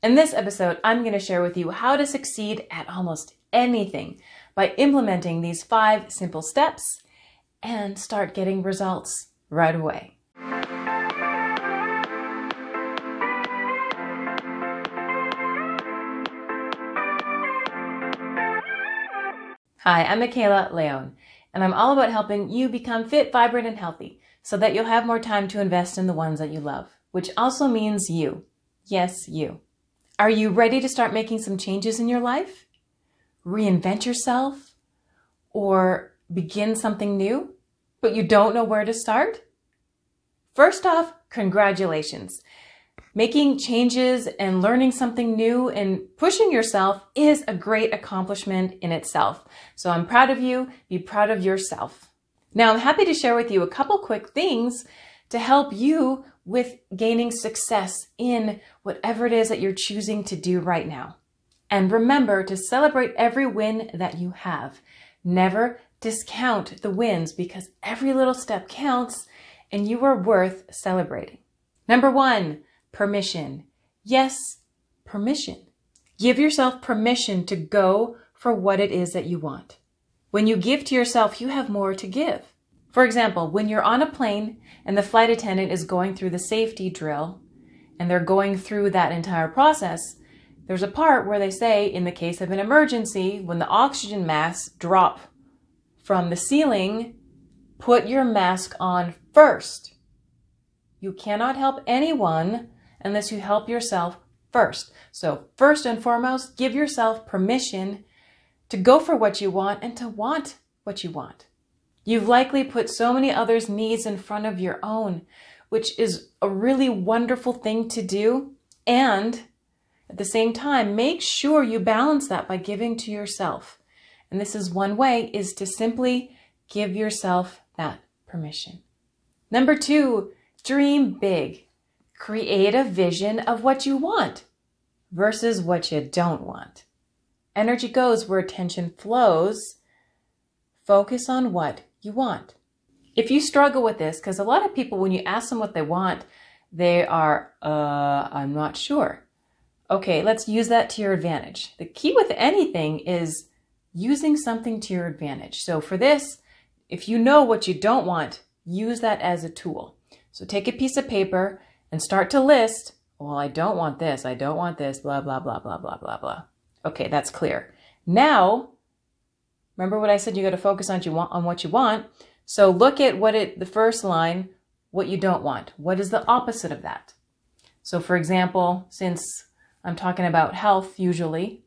In this episode, I'm going to share with you how to succeed at almost anything by implementing these five simple steps and start getting results right away. Hi, I'm Makayla Leon, and I'm all about helping you become fit, vibrant, and healthy so that you'll have more time to invest in the ones that you love, which also means you. Yes, you. Are you ready to start making some changes in your life? Reinvent yourself? Or begin something new, but you don't know where to start? First off, congratulations. Making changes and learning something new and pushing yourself is a great accomplishment in itself. So I'm proud of you. Be proud of yourself. Now, I'm happy to share with you a couple quick things to help you with gaining success in whatever it is that you're choosing to do right now. And remember to celebrate every win that you have. Never discount the wins because every little step counts and you are worth celebrating. Number one, permission. Yes, permission. Give yourself permission to go for what it is that you want. When you give to yourself, you have more to give. For example, when you're on a plane and the flight attendant is going through the safety drill and they're going through that entire process, there's a part where they say, in the case of an emergency, when the oxygen masks drop from the ceiling, put your mask on first. You cannot help anyone unless you help yourself first. So, first and foremost, give yourself permission to go for what you want and to want what you want. You've likely put so many others' needs in front of your own, which is a really wonderful thing to do. And at the same time, make sure you balance that by giving to yourself. And this is one way is to simply give yourself that permission. Number two, dream big. Create a vision of what you want versus what you don't want. Energy goes where attention flows. Focus on what you want. If you struggle with this, because a lot of people, when you ask them what they want, they are, uh, I'm not sure. Okay, let's use that to your advantage. The key with anything is using something to your advantage. So for this, if you know what you don't want, use that as a tool. So take a piece of paper and start to list, well, I don't want this, I don't want this, blah, blah, blah, blah, blah, blah, blah. Okay, that's clear. Now Remember what I said? You got to focus on you want on what you want. So look at what it the first line, what you don't want. What is the opposite of that? So for example, since I'm talking about health usually,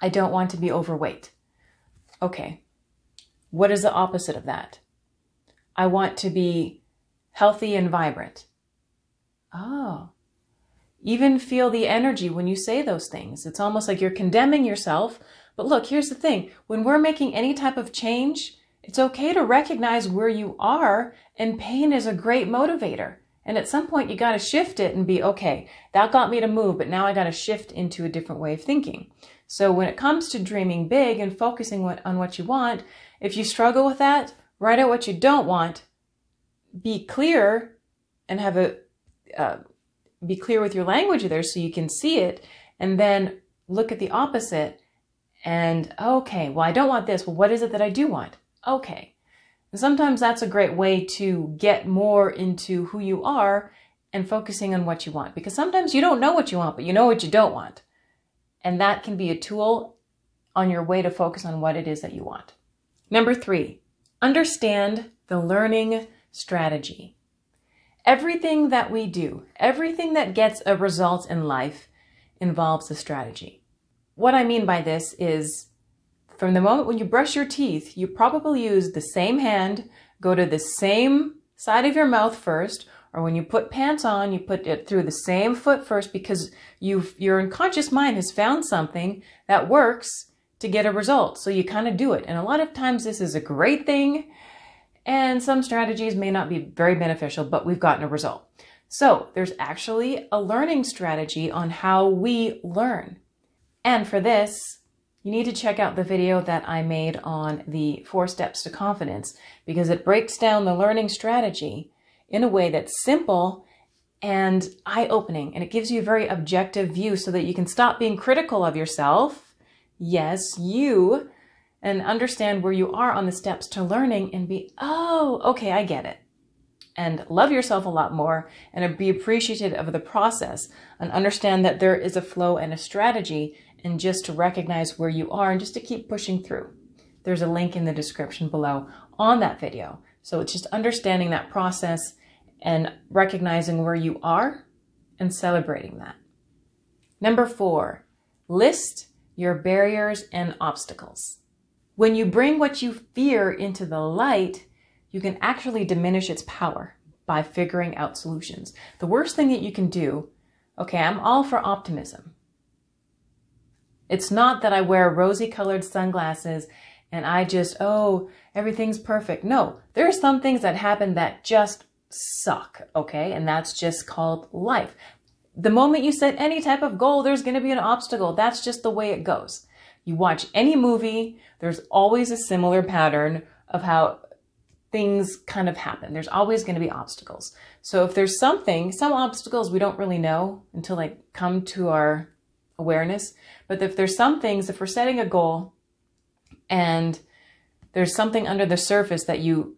I don't want to be overweight. Okay. What is the opposite of that? I want to be healthy and vibrant. Oh. Even feel the energy when you say those things. It's almost like you're condemning yourself but look, here's the thing when we're making any type of change, it's okay to recognize where you are, and pain is a great motivator. And at some point, you got to shift it and be okay, that got me to move, but now I got to shift into a different way of thinking. So when it comes to dreaming big and focusing on what you want, if you struggle with that, write out what you don't want, be clear, and have a uh, be clear with your language there so you can see it, and then look at the opposite and okay, well, I don't want this. Well, what is it that I do want? Okay. And sometimes that's a great way to get more into who you are and focusing on what you want because sometimes you don't know what you want, but you know what you don't want. And that can be a tool on your way to focus on what it is that you want. Number three, understand the learning strategy. Everything that we do, everything that gets a result in life involves a strategy. What I mean by this is from the moment when you brush your teeth, you probably use the same hand, go to the same side of your mouth first, or when you put pants on, you put it through the same foot first because you've, your unconscious mind has found something that works to get a result. So you kind of do it. And a lot of times this is a great thing. And some strategies may not be very beneficial, but we've gotten a result. So there's actually a learning strategy on how we learn. And for this, you need to check out the video that I made on the four steps to confidence because it breaks down the learning strategy in a way that's simple and eye opening. And it gives you a very objective view so that you can stop being critical of yourself. Yes, you, and understand where you are on the steps to learning and be, oh, okay, I get it. And love yourself a lot more and be appreciative of the process and understand that there is a flow and a strategy and just to recognize where you are and just to keep pushing through. There's a link in the description below on that video. So it's just understanding that process and recognizing where you are and celebrating that. Number four, list your barriers and obstacles. When you bring what you fear into the light, you can actually diminish its power by figuring out solutions. The worst thing that you can do, okay, I'm all for optimism. It's not that I wear rosy colored sunglasses and I just, oh, everything's perfect. No, there are some things that happen that just suck, okay? And that's just called life. The moment you set any type of goal, there's going to be an obstacle. That's just the way it goes. You watch any movie, there's always a similar pattern of how things kind of happen. There's always going to be obstacles. So if there's something, some obstacles we don't really know until they come to our awareness. But if there's some things, if we're setting a goal and there's something under the surface that you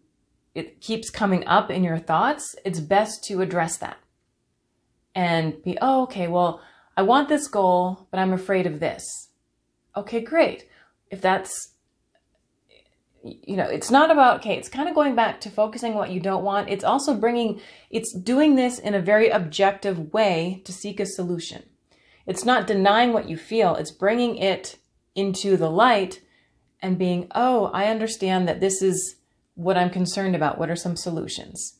it keeps coming up in your thoughts, it's best to address that and be, oh, okay, well, I want this goal, but I'm afraid of this. Okay, great. If that's, you know, it's not about, okay, it's kind of going back to focusing what you don't want. It's also bringing, it's doing this in a very objective way to seek a solution. It's not denying what you feel, it's bringing it into the light and being, oh, I understand that this is what I'm concerned about. What are some solutions?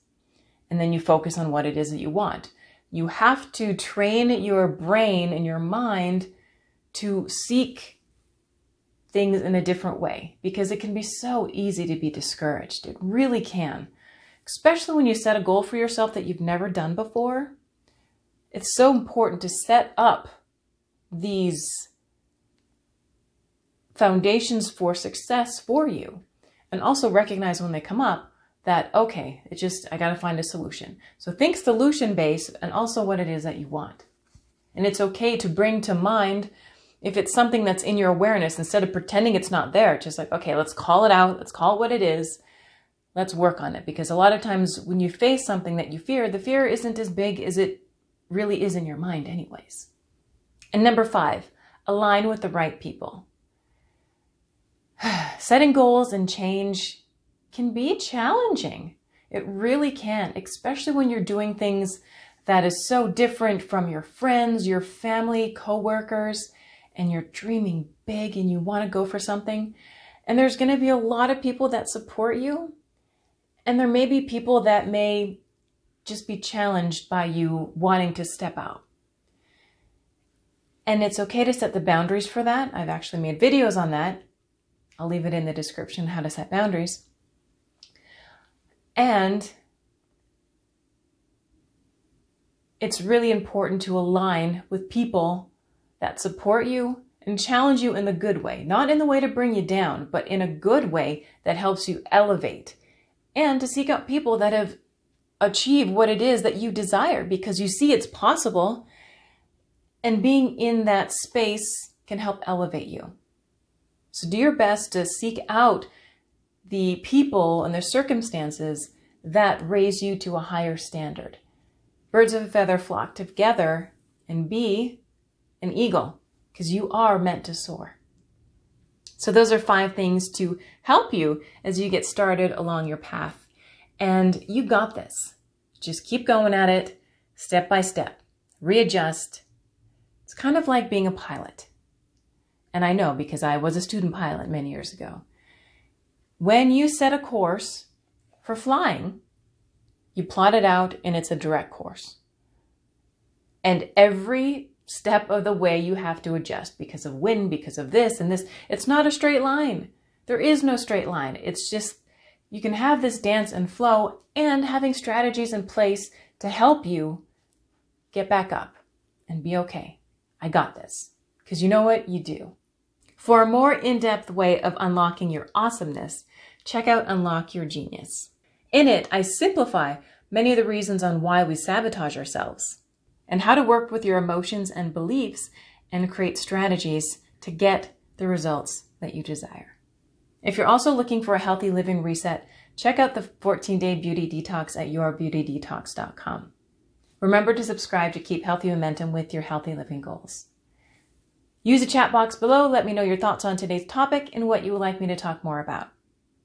And then you focus on what it is that you want. You have to train your brain and your mind to seek things in a different way because it can be so easy to be discouraged. It really can. Especially when you set a goal for yourself that you've never done before. It's so important to set up these foundations for success for you. And also recognize when they come up that okay it just i got to find a solution. So think solution based and also what it is that you want. And it's okay to bring to mind if it's something that's in your awareness instead of pretending it's not there just like okay let's call it out let's call it what it is let's work on it. Because a lot of times when you face something that you fear the fear isn't as big as it really is in your mind anyways and number five align with the right people setting goals and change can be challenging. It really can, especially when you're doing things that is so different from your friends, your family, coworkers, and you're dreaming big and you want to go for something. And there's going to be a lot of people that support you. And there may be people that may just be challenged by you wanting to step out. And it's okay to set the boundaries for that. I've actually made videos on that. I'll leave it in the description how to set boundaries. And it's really important to align with people that support you and challenge you in the good way, not in the way to bring you down, but in a good way that helps you elevate. And to seek out people that have achieved what it is that you desire because you see it's possible. And being in that space can help elevate you. So do your best to seek out the people and the circumstances that raise you to a higher standard. Birds of a feather flock together and be an eagle because you are meant to soar. So, those are five things to help you as you get started along your path. And you got this. Just keep going at it step by step, readjust. It's kind of like being a pilot and I know because I was a student pilot many years ago. When you set a course for flying, you plot it out and it's a direct course. And every step of the way you have to adjust because of wind, because of this and this. It's not a straight line. There is no straight line. It's just you can have this dance and flow and having strategies in place to help you get back up and be okay. I got this. Because you know what? You do. For a more in depth way of unlocking your awesomeness, check out Unlock Your Genius. In it, I simplify many of the reasons on why we sabotage ourselves, and how to work with your emotions and beliefs and create strategies to get the results that you desire. If you're also looking for a healthy living reset, check out the 14 day beauty detox at yourbeautydetox.com. Remember to subscribe to keep healthy momentum with your healthy living goals. Use the chat box below. Let me know your thoughts on today's topic and what you would like me to talk more about.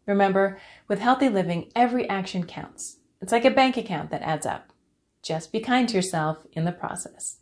Remember, with healthy living, every action counts. It's like a bank account that adds up. Just be kind to yourself in the process.